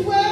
Oh,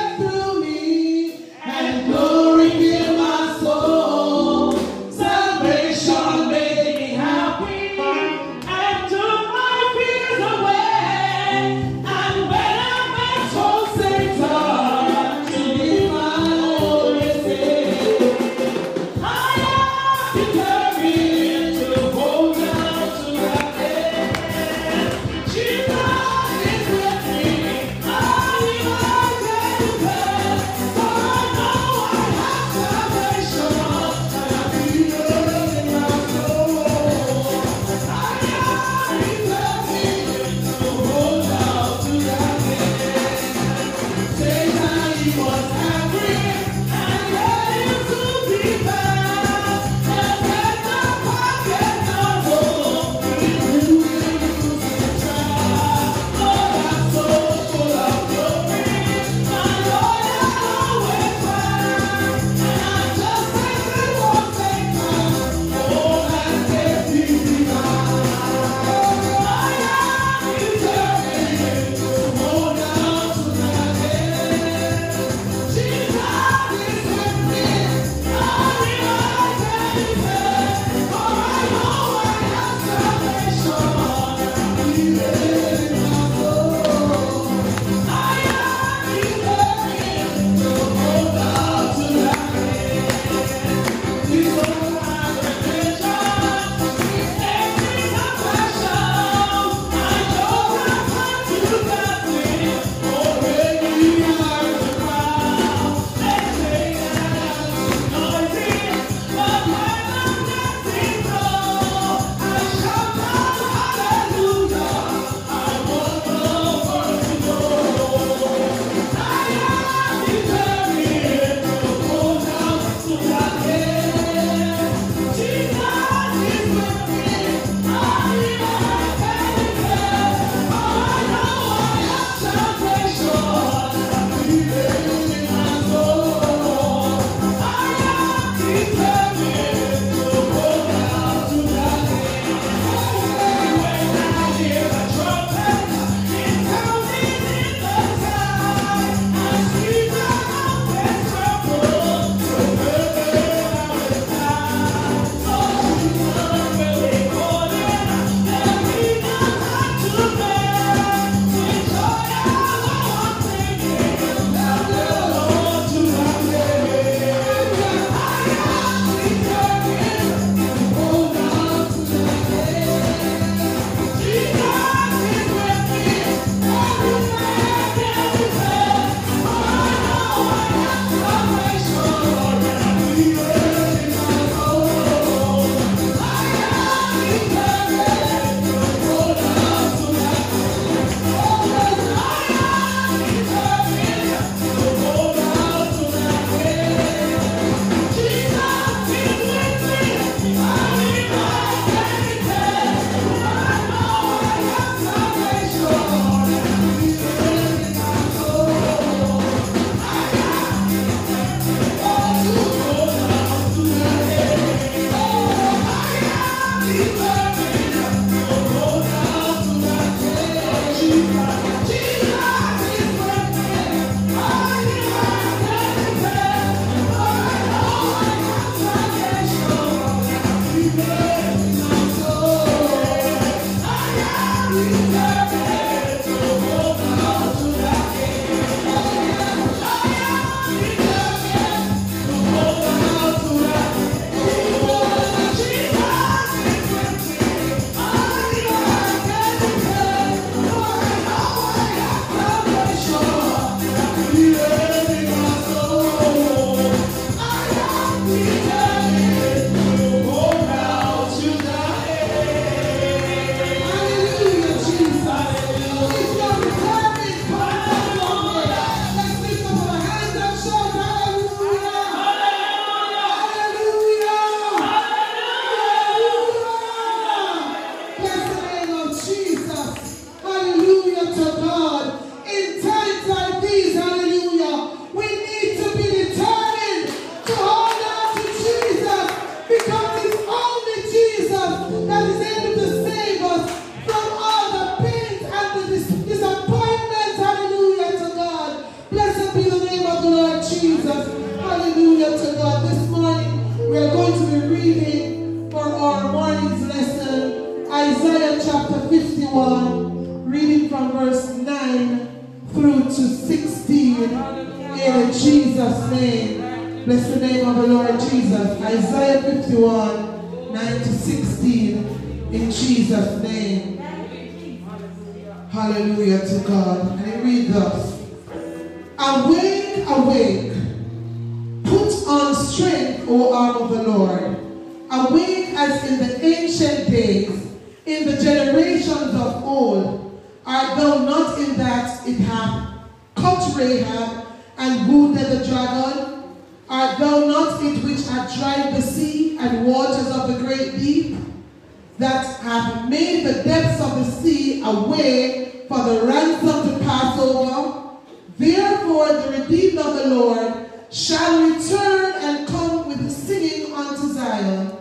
That hath made the depths of the sea a way for the ransom to pass over? Therefore the redeemed of the Lord shall return and come with singing unto Zion,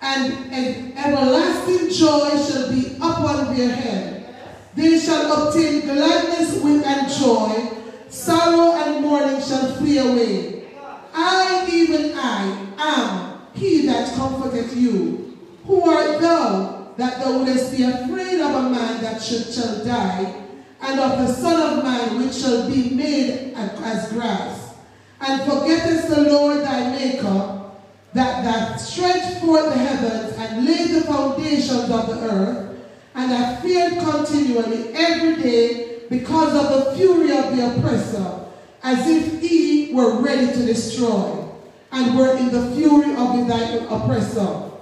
and an everlasting joy shall be upon their head. They shall obtain gladness with and joy, sorrow and mourning shall flee away. I, even I, am he that comforteth you. Who art thou, that thou wouldest be afraid of a man that should shall die, and of the Son of Man which shall be made as grass? And forgettest the Lord thy Maker, that that stretched forth the heavens and laid the foundations of the earth, and hath feared continually every day because of the fury of the oppressor, as if he were ready to destroy, and were in the fury of the oppressor.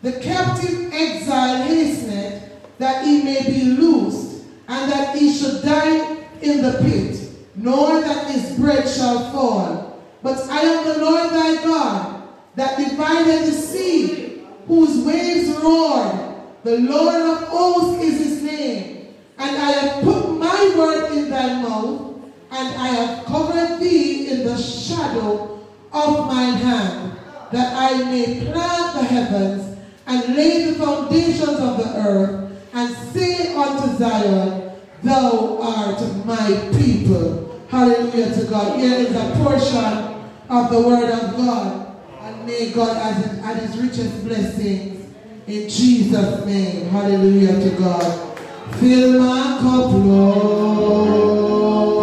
The captive exile hasteneth that he may be loosed, and that he should die in the pit, nor that his bread shall fall. But I am the Lord thy God, that divided the sea, whose waves roared. The Lord of hosts is his name. And I have put my word in thy mouth, and I have covered thee in the shadow of mine hand, that I may plant the heavens and lay the foundations of the earth, and say unto Zion, Thou art my people. Hallelujah to God. Here is a portion of the word of God. And may God add, his richest blessings in Jesus' name. Hallelujah to God. Fill my cup, Lord.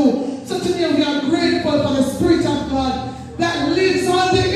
So today we are grateful for the Spirit of God that lives on the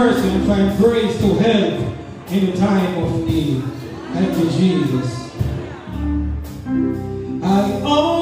mercy and find grace to help in the time of need. Thank you, Jesus. I owe.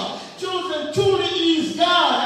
Maker. Chosen truly is God,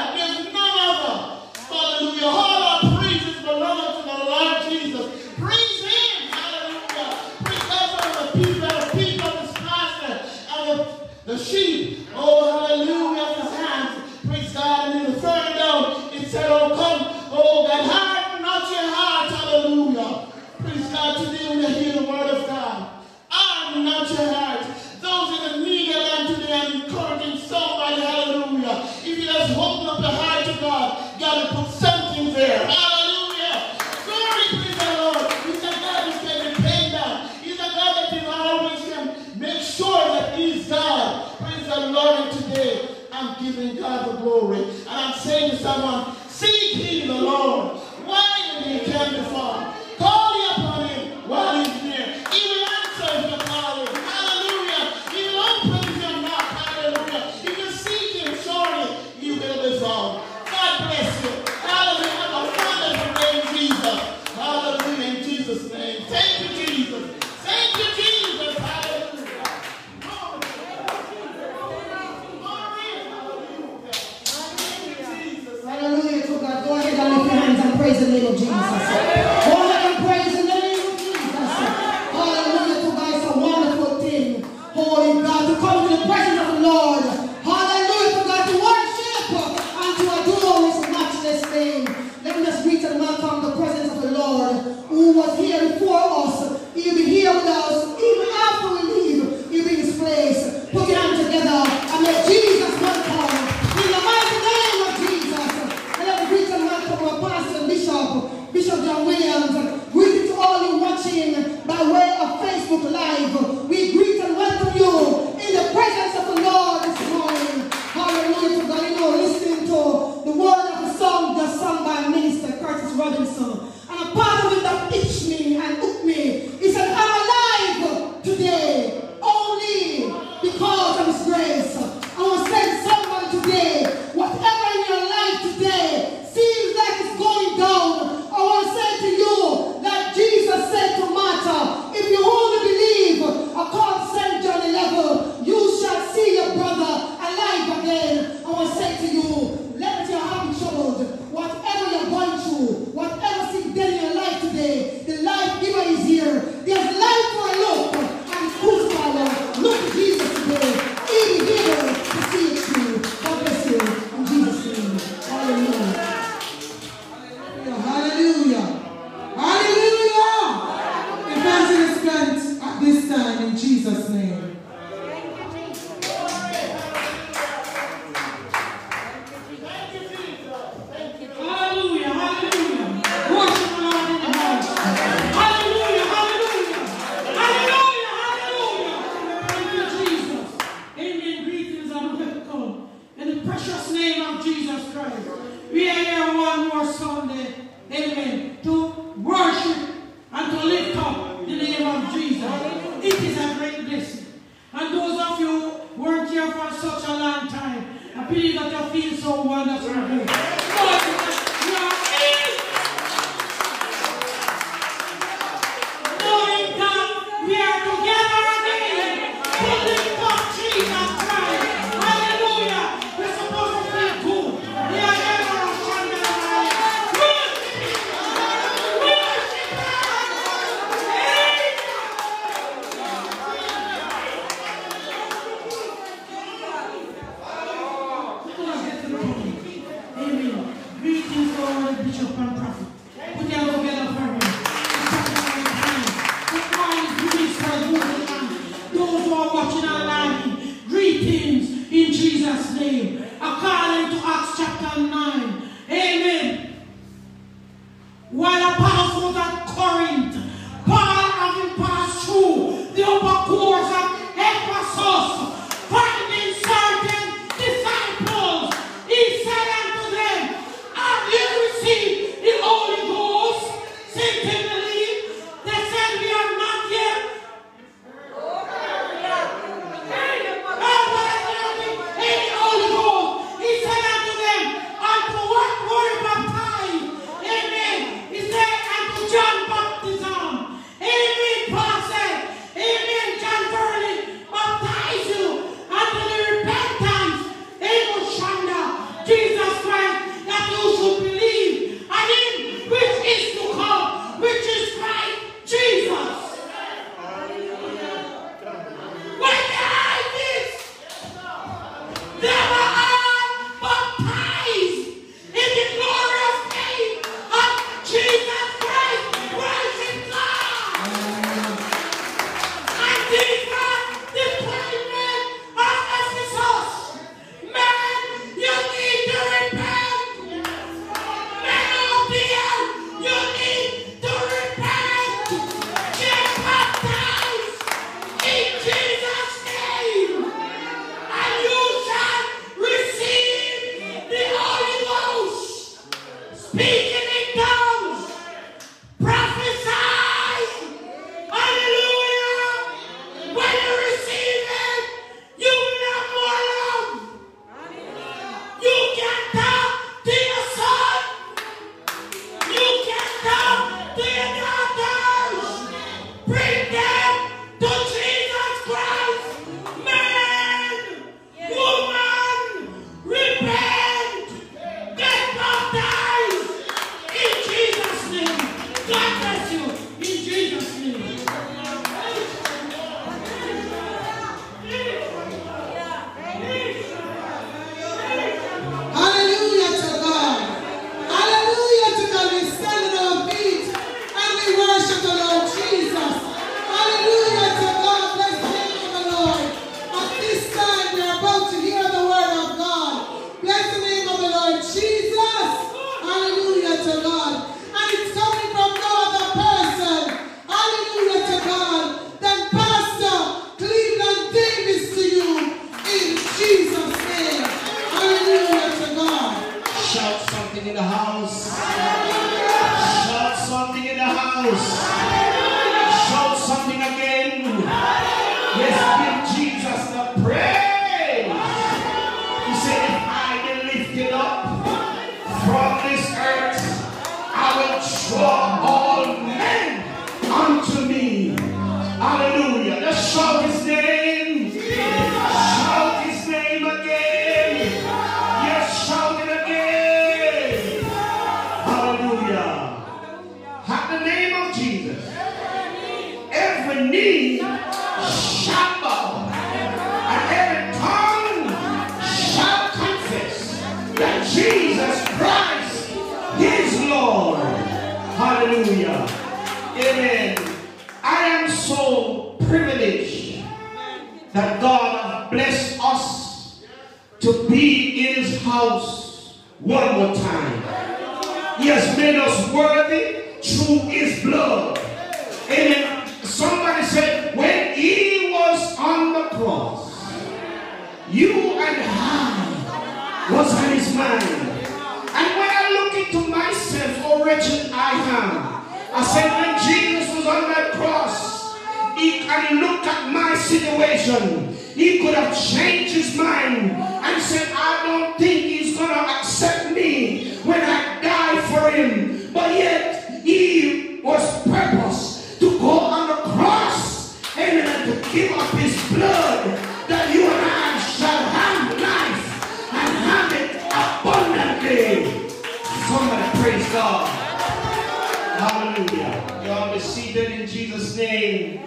Y'all be seated in Jesus' name.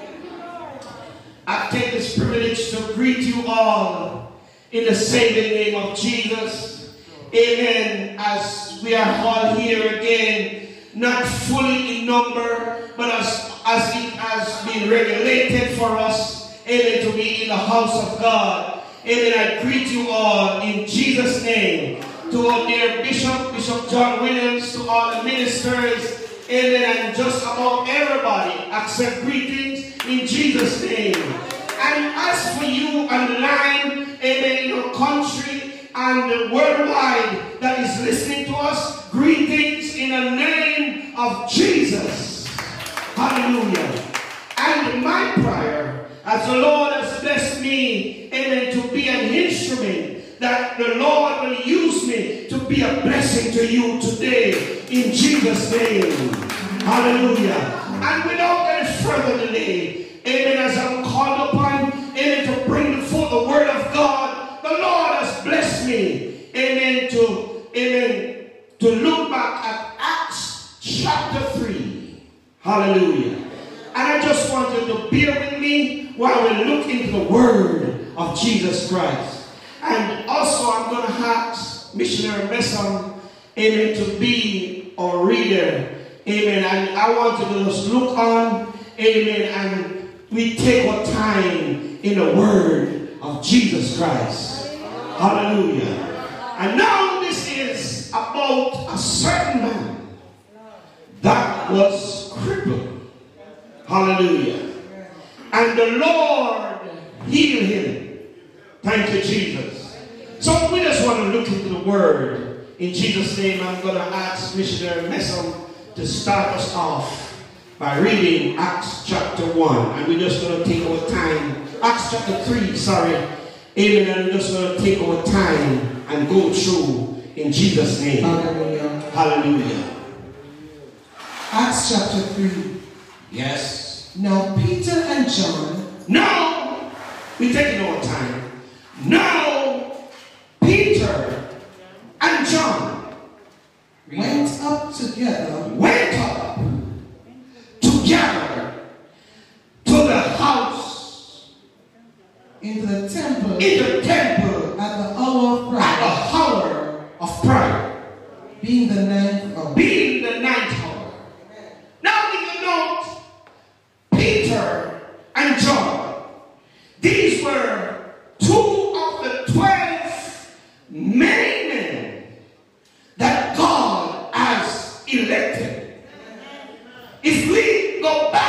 I take this privilege to greet you all in the saving name of Jesus. Amen. As we are all here again, not fully in number, but as, as it has been regulated for us, amen, to be in the house of God. Amen. I greet you all in Jesus' name. To our dear Bishop, Bishop John Williams, to all the ministers, Amen. And just about everybody, accept greetings in Jesus' name. And as for you online, amen, in your country and worldwide that is listening to us, greetings in the name of Jesus. Hallelujah. And my prayer, as the Lord has blessed me, amen, to be an instrument that the Lord will use me to be a blessing to you today in Jesus' name. Hallelujah. And without any further delay, amen, as I'm called upon, amen, to bring forth the word of God, the Lord has blessed me, amen, to, amen, to look back at Acts chapter 3. Hallelujah. And I just want you to bear with me while we look into the word of Jesus Christ. And also I'm going to ask Missionary Messon, amen, to be our reader. Amen. And I want to just look on, amen, and we take our time in the word of Jesus Christ. Hallelujah. And now this is about a certain man that was crippled. Hallelujah. And the Lord healed him. Thank you, Jesus. So we just want to look into the word. In Jesus' name, I'm going to ask Missionary Messon to start us off by reading Acts chapter 1. And we're just going to take our time. Acts chapter 3, sorry. Amen. And we're just going to take our time and go through in Jesus' name. Hallelujah. Hallelujah. Acts chapter 3. Yes. Now Peter and John No! we're taking our time. Now, Peter and John went up together went up together to the house into the temple in the temple. at the hour of at the prayer, hour of prayer, being the ninth hour. being the ninth hour. Now, if you note, Peter and John, these were two of the twelve main men that God has elected. If we go back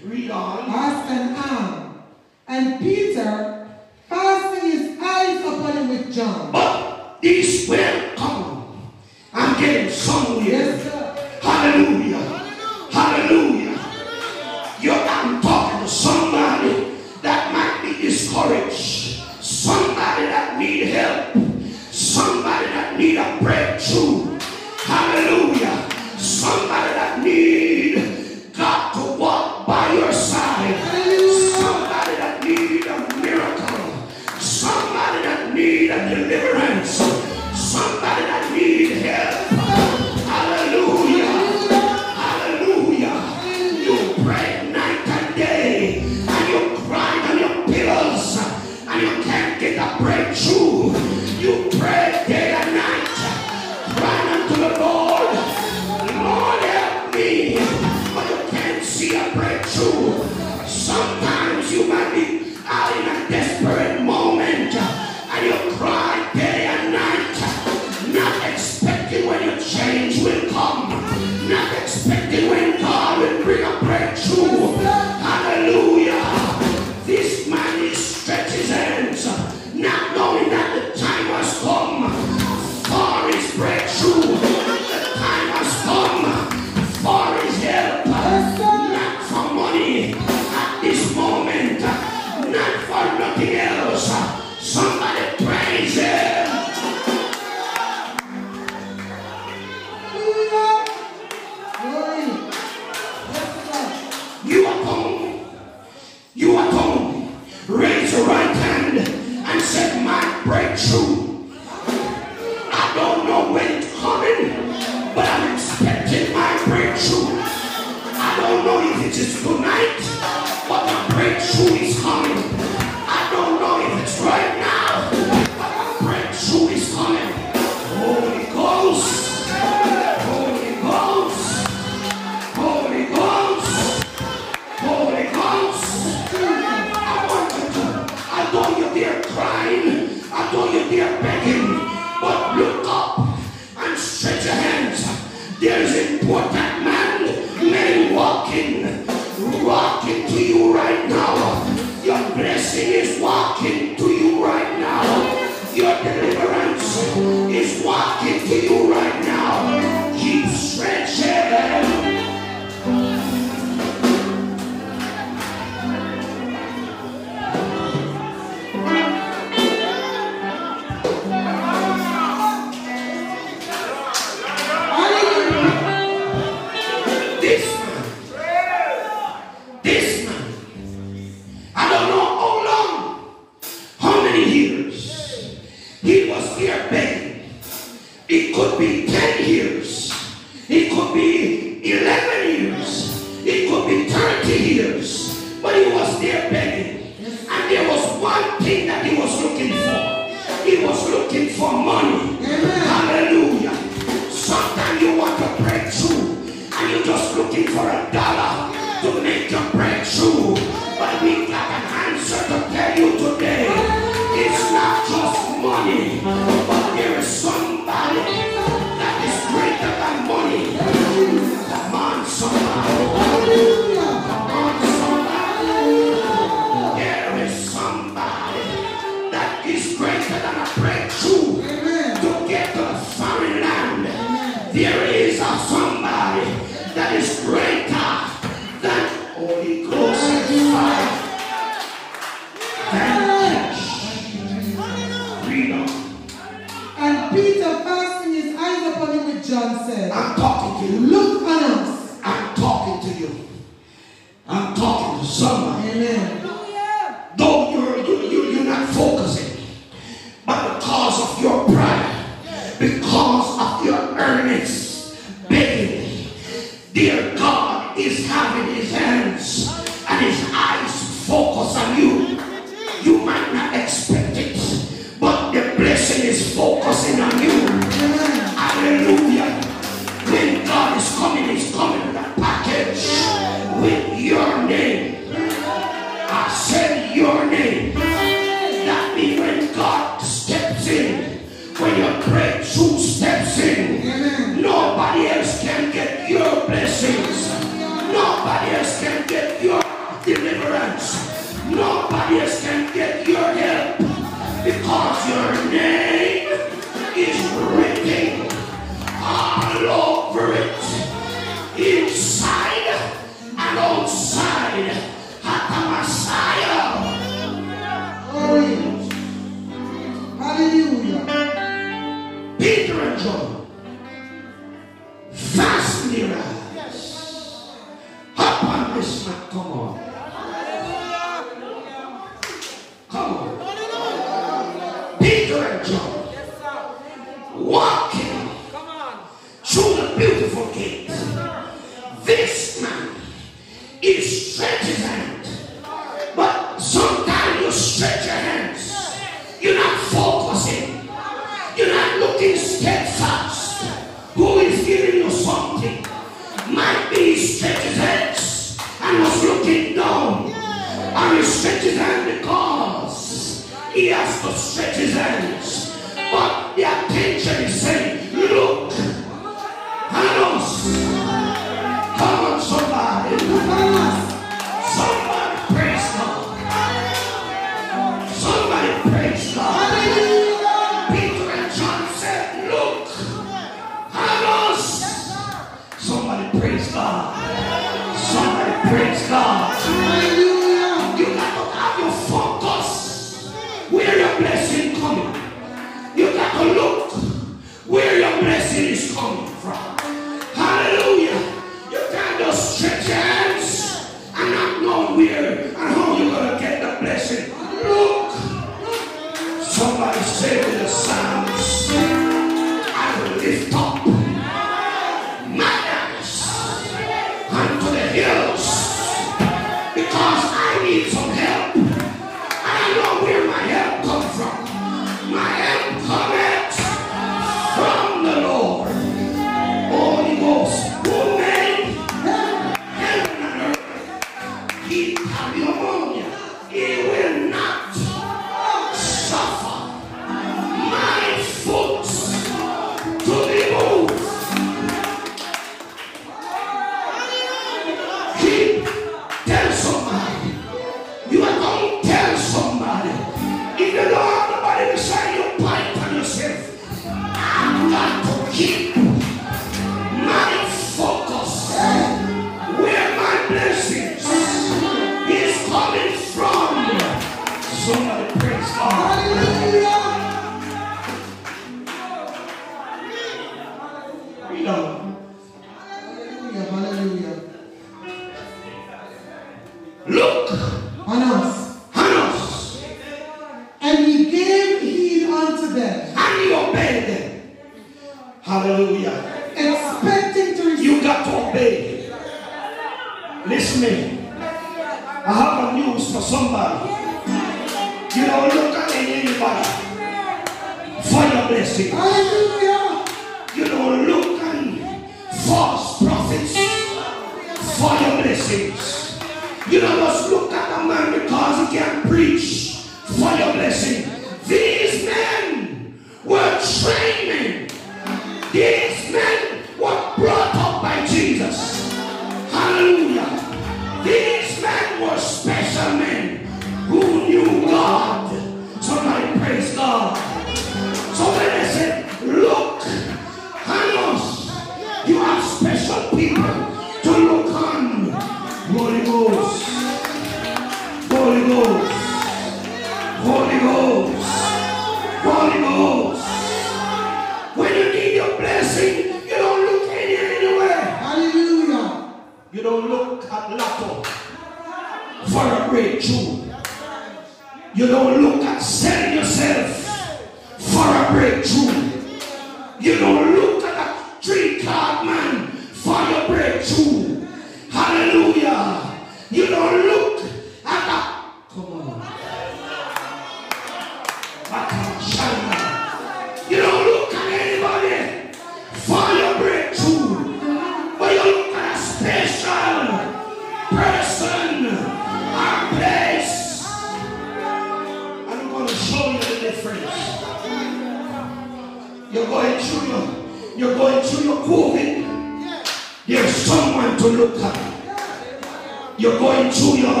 Your, your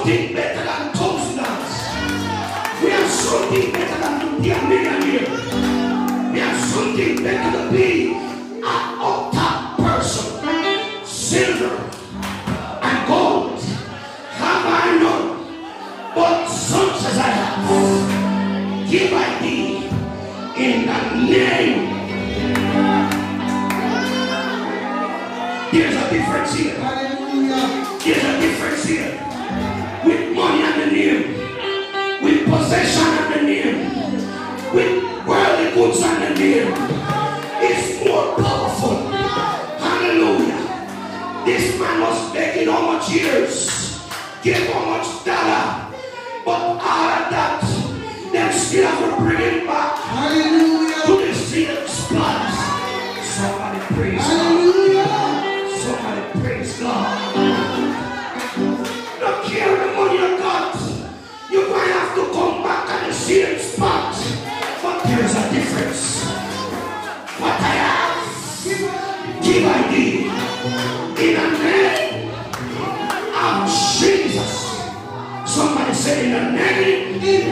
Something better than consonants. We are something better than the Armenian We are something better than being an octave person. Silver and gold have I none, but such as I have, give I thee in the name. There's a difference here. There's a difference here. years. Get much dollar, but out of that, they still have to bring it back. in a negative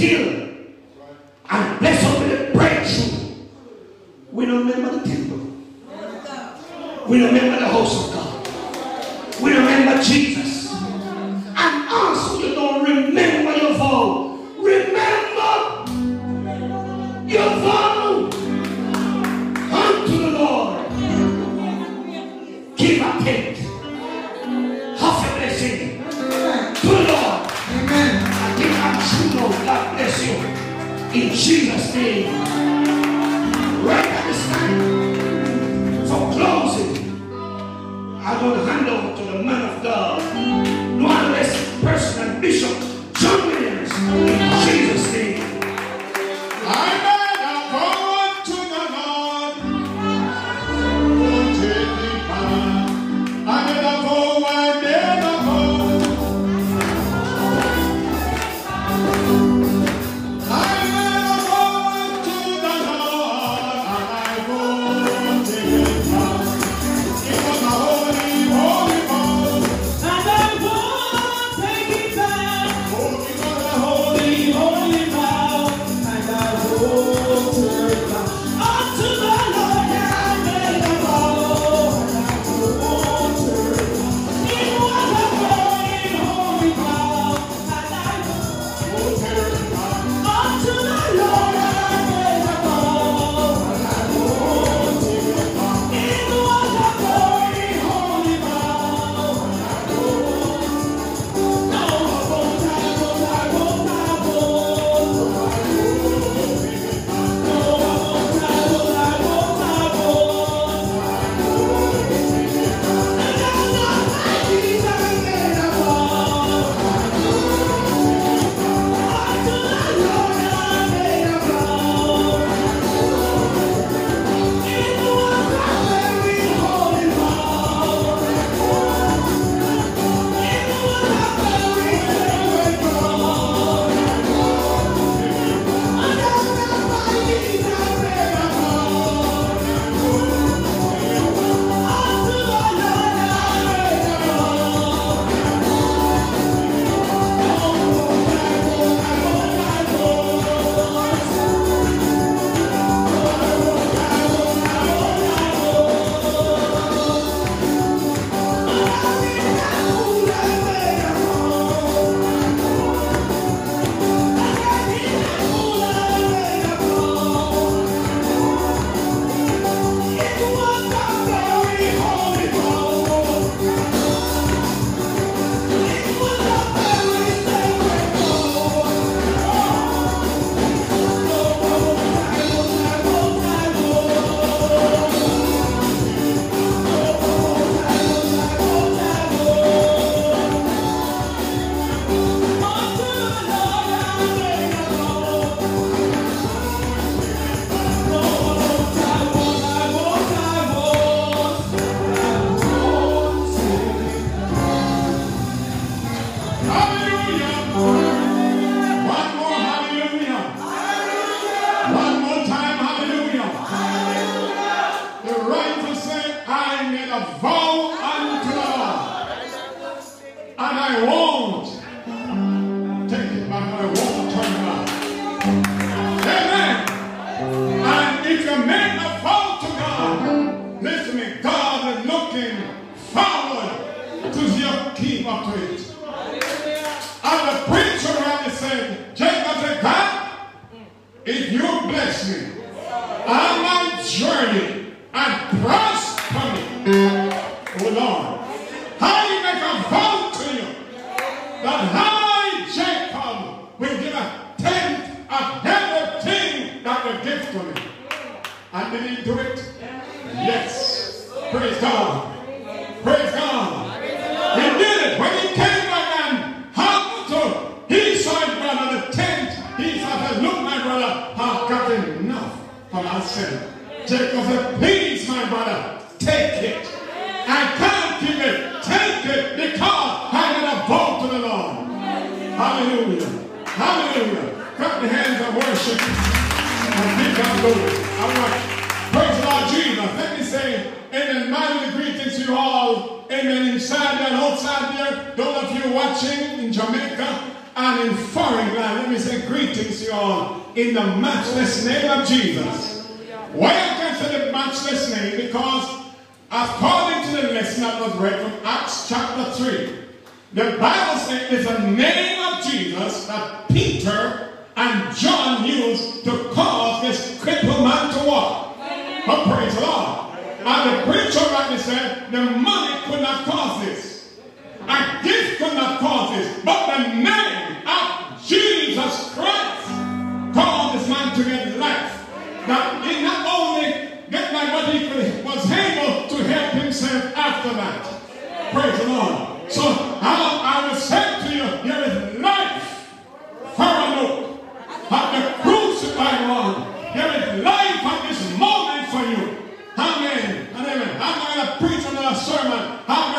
healing and bless them with a breakthrough. We don't remember the temple. We don't remember the house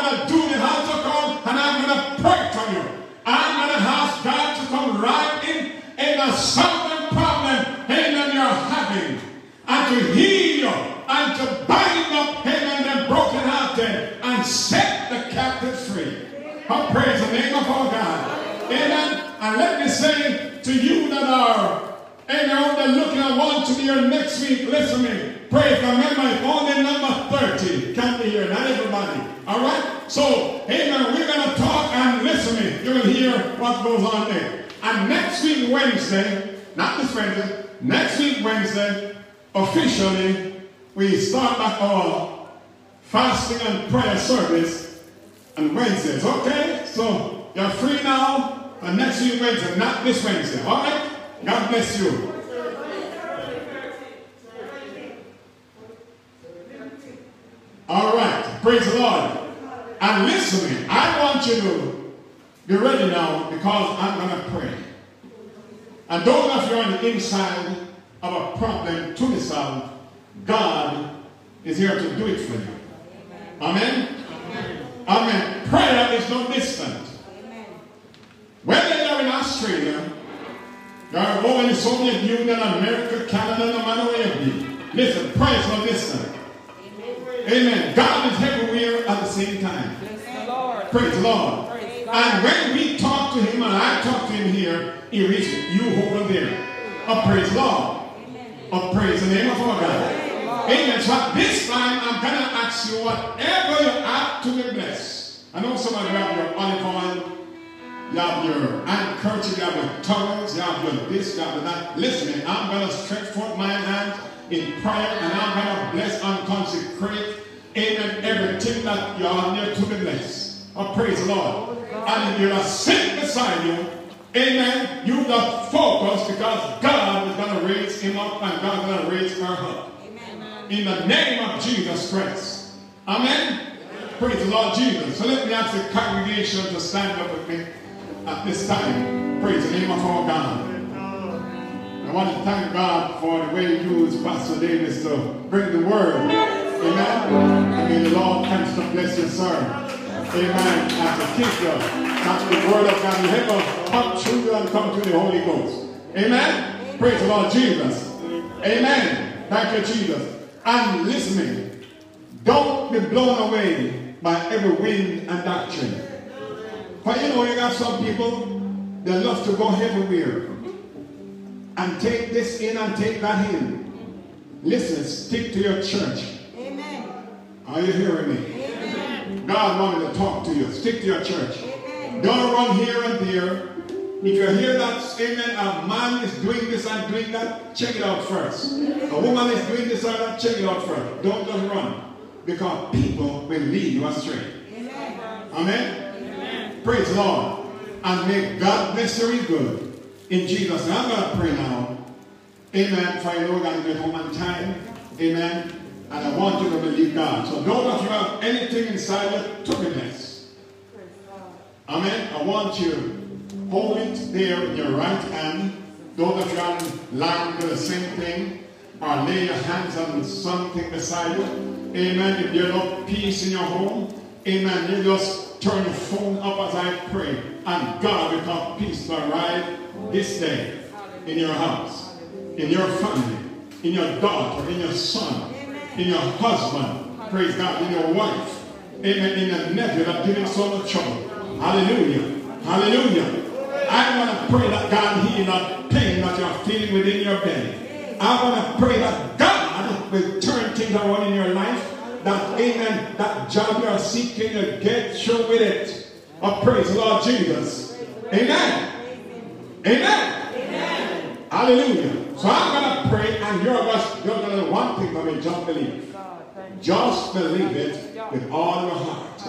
going to do the altar call and I'm going to pray for you. I'm going to ask God to come right in in the certain problem amen, you're having and to heal you and to bind up amen, the brokenhearted and set the captive free. I praise the name of our God. Amen. And let me say to you that are, amen, that looking, I want to be here next week. Listen to me. Praise God. Remember, only number 30. Can't be here. Not everybody. All right? So, amen, we're going to talk and listen to me. You will hear what goes on there. And next week, Wednesday, not this Wednesday, next week, Wednesday, officially, we start back our fasting and prayer service on Wednesdays. Okay? So you're free now and next week Wednesday, not this Wednesday. All right? God bless you. All right. Praise the Lord. And listen to me. I want you to be ready now because I'm going to pray. And those of you're on the inside of a problem to be solved, God is here to do it for you. Amen? Amen. Prayer is no distant. Whether you're in Australia, you're over in the Soviet Union, America, Canada, no matter where you be. Listen, prayer is no distant. Amen. God is everywhere at the same time. Praise the Lord. Praise the Lord. And when we talk to him, and I talk to him here, he reaches you over there. Oh, praise the Lord. Oh, praise the name of our God. Amen. So at this time, I'm going to ask you whatever you have to be blessed. I know some of you have your olive oil, you have your handkerchief, you have your tongues, you have your this, you have your that. Listen, I'm going to stretch forth my hand in prayer and I'm going to bless and consecrate, amen, everything that you are near to be blessed. Oh, praise the Lord. And if you're not sitting beside you, amen, you got to focus because God is going to raise him up and God is going to raise her up. In the name of Jesus Christ. Amen. Praise the Lord Jesus. So let me ask the congregation to stand up with me at this time. Praise the name of our God. I want to thank God for the way He used Pastor Davis to bring the word. Amen. And may the Lord continue to bless you, sir. Amen. And to keep you. That the word of God will ever come through you and come to the Holy Ghost. Amen. Praise the Lord Jesus. Amen. Thank you, Jesus. And listen. Don't be blown away by every wind and doctrine. But you know, you got some people that love to go everywhere and take this in and take that in. Listen, stick to your church. Amen. Are you hearing me? Amen. God wanted to talk to you. Stick to your church. Amen. Don't run here and there. If you hear that, amen, a man is doing this and doing that, check it out first. A woman is doing this and that, check it out first. Don't just run. Because people will lead you astray. Amen. Amen? Praise the Lord. And may God bless you good. In Jesus' name. I'm going to pray now. Amen. For I know we're going to get home on time. Amen. And I want you to believe God. So don't let you have anything inside you to be blessed. Amen. I want you hold it there in your right hand. Don't let you have do the same thing. Or lay your hands on something beside you. Amen. If there's no peace in your home, amen. You just turn your phone up as I pray. And God will cause peace to arrive this day in your house, in your family, in your daughter, in your son, in your husband, praise God, in your wife, amen, in your nephew that giving so much trouble. Hallelujah. Hallelujah. I want to pray that God heal that pain that you're feeling within your belly. I want to pray that God will turn things around in your life. That, amen, that job you're seeking, you get through with it. I praise the Lord Jesus. Amen. Amen. Hallelujah. So I'm going to pray, and you're going to one thing for me, just believe. Just believe it with all your heart.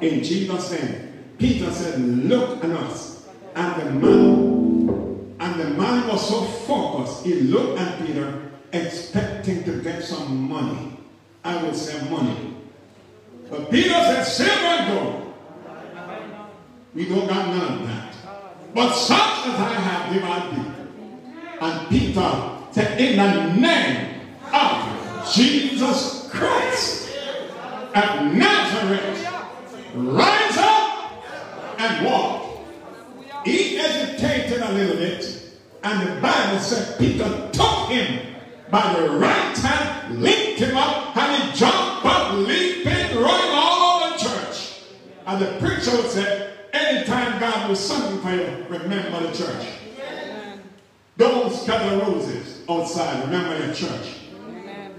In Jesus' name. Peter said, Look at us. And the man, and the man was so focused, he looked at Peter, expecting to get some money. I would say money. But Peter said, Silver and gold. We don't got none of that. But such as I have thee. And Peter said, In the name of Jesus Christ of Nazareth, rise up and walk. He hesitated a little bit, and the Bible said Peter took him by the right hand, linked him up, and he jumped up, leaping, running all over the church. And the preacher would say, anytime God will something for you, remember the church. Don't scatter roses outside, remember your church.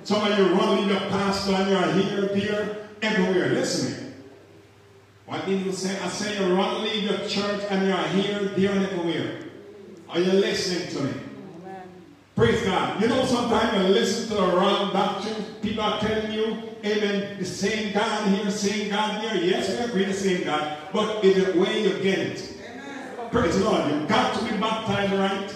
Some of you run leave your pastor and you're here, there, everywhere. listening. What did you say? I say you run leave your church and you're here, there, and everywhere. Are you listening to me? Praise God. You know, sometimes you listen to the wrong doctrine. People are telling you, amen, the same God here, the same God here. Yes, we agree the same God, but it's the way you get it. Amen. Praise the Lord. You've got to be baptized right.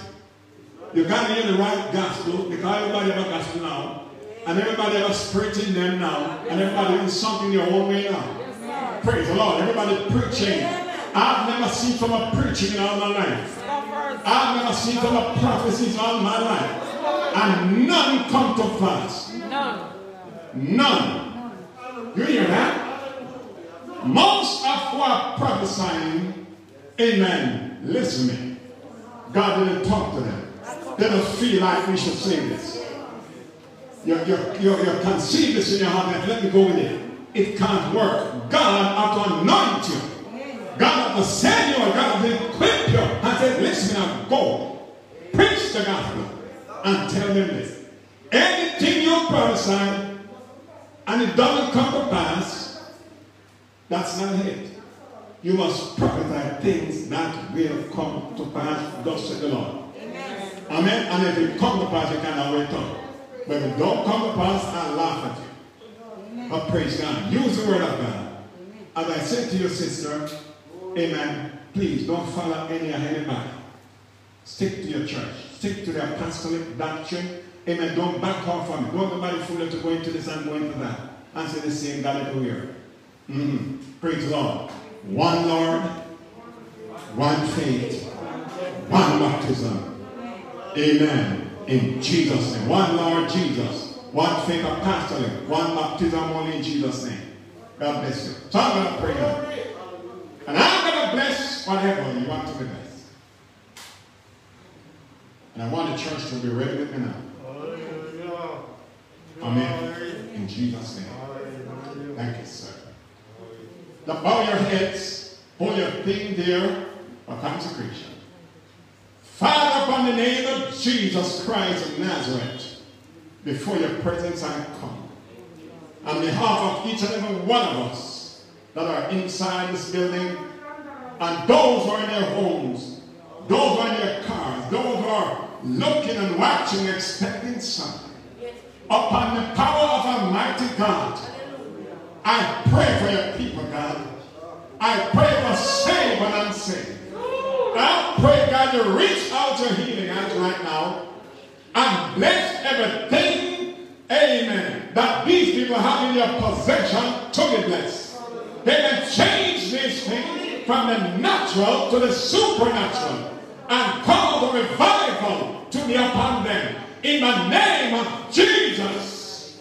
You got to hear the right gospel because everybody have a gospel now. And everybody have a spirit in them now. And everybody doing something your own way now. Praise the Lord. Everybody preaching. I've never seen from a preaching in all my life. I've never seen a prophecies all my life. And none come to pass. None. None. You hear that? Most of who are prophesying, amen, listen me. God didn't talk to them. They don't feel like we should say this. You, you, you, you conceive this in your heart let me go with it. It can't work. God has to anoint you. God to send you. God has to equip you. And say, listen now, go. Preach the gospel. And tell them this. Anything you prophesy and it doesn't come to pass, that's not it. You must prophesy things that will come to pass, thus said the Lord. Amen. And if it come to pass, you cannot wait on. But if it don't come to pass, I laugh at you. But praise God. Use the word of God. As I said to your sister, amen, please don't follow any of anybody. Stick to your church. Stick to the apostolic doctrine. Amen. Don't back off from it. Don't nobody fool you to go into this and go into that. And say the same everywhere. Mm-hmm. Praise the Lord. One Lord, one faith, one baptism. Amen. In Jesus' name. One Lord Jesus. One faith apostolic. One baptism only in Jesus' name. God bless you. So I'm going to pray. And I'm going to bless whatever you want to be blessed. And I want the church to be ready with me now. Amen. In Jesus' name. Thank you, sir. Now bow your heads. Hold your thing there for consecration. Father, upon the name of Jesus Christ of Nazareth, before your presence I come. On behalf of each and every one of us that are inside this building, and those who are in their homes, those who are in their cars, those who are looking and watching, expecting something, upon the power of Almighty God, I pray for your people, God. I pray for saved and unsaved. I pray, God, to reach out your healing hands right now and bless everything, amen, that these people have in their possession to be blessed. They can change this thing from the natural to the supernatural and cause the revival to be upon them. In the name of Jesus.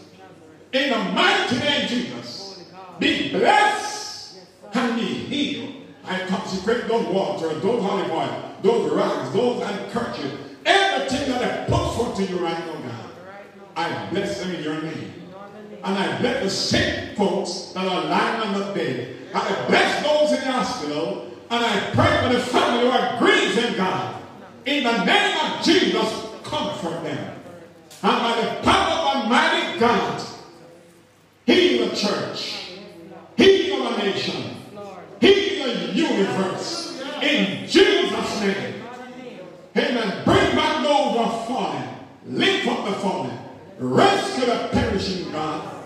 In the mighty name of Jesus. Be blessed and be healed. I consecrate those water, those olive oil, those rags, those handkerchiefs, everything that I put forth to you right now, God. I bless them in your name. And I bless the sick folks that are lying on the bed. I bless those in the hospital. And I pray for the family who are grieving God. In the name of Jesus, comfort them. And by the power of Almighty God, heal the church, heal the nation, heal the universe. In Jesus' name. Amen. Bring back those who are fallen. Lift up the fallen. Rescue the perishing God.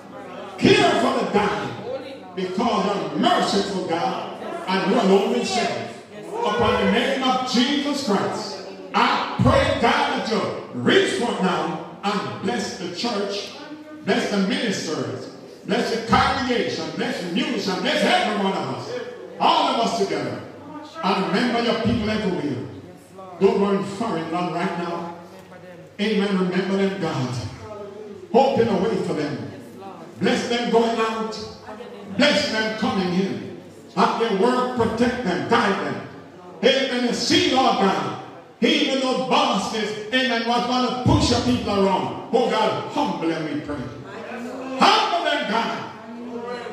Care for the dying. Because I'm merciful God and you alone will save. Upon the name of Jesus Christ, I pray, God, that you reach forth now and bless the church, bless the ministers, bless the congregation, bless the musicians, bless every one of us, all of us together. And remember your people everywhere. Don't run in foreign land right now. Amen. Remember them, God. Open a way for them. Bless them going out. Bless them coming in. At their work, protect them, guide them. Amen. And see, Lord God, even those bosses, amen, was going to push your people around. Oh God, humble them, we pray. Humble them, God.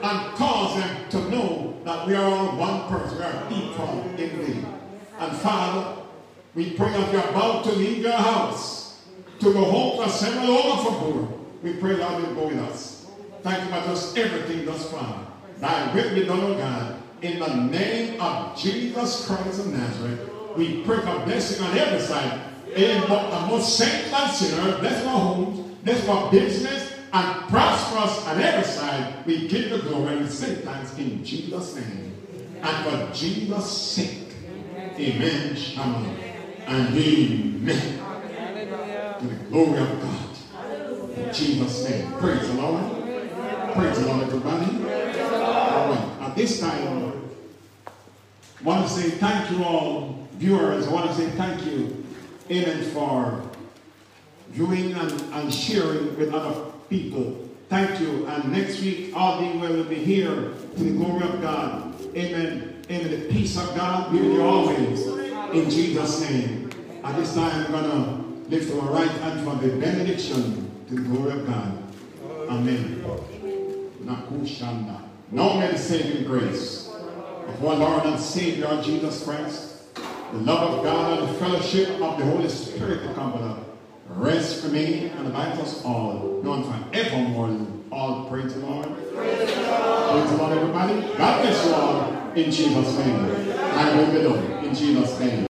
And cause them to know that we are all one person. We are equal in thee. And Father, we pray that you're about to leave your house to go home to assemble over for board. We pray Lord, you'll go with us. Thank you for just everything thus far. Thy will be done, O God. In the name of Jesus Christ of Nazareth, we pray for blessing on every side. In the most saints and sinners, bless our homes, bless our business, and prosper us on every side. We give the glory and say thanks in Jesus' name. And for Jesus' sake. Amen. Shalom. And amen. To the glory of God. In Jesus' name. Praise the Lord. Praise the Lord, everybody. All right. At this time, I want to say thank you all, viewers. I want to say thank you, amen, for viewing and, and sharing with other people. Thank you. And next week, all being well, will be here to the glory of God. Amen. Amen. The peace of God be with you always. In Jesus' name. At this time, I'm going to lift our right hand for the benediction the glory of God. Amen. Nakushanda. Now may the saving grace of our Lord and Savior Jesus Christ, the love of God and the fellowship of the Holy Spirit come us, rest, remain, and abide us all, known forevermore. All praise the Lord. Praise the Lord. Praise the Lord, everybody. God bless you all in Jesus' name. I will be done in Jesus' name.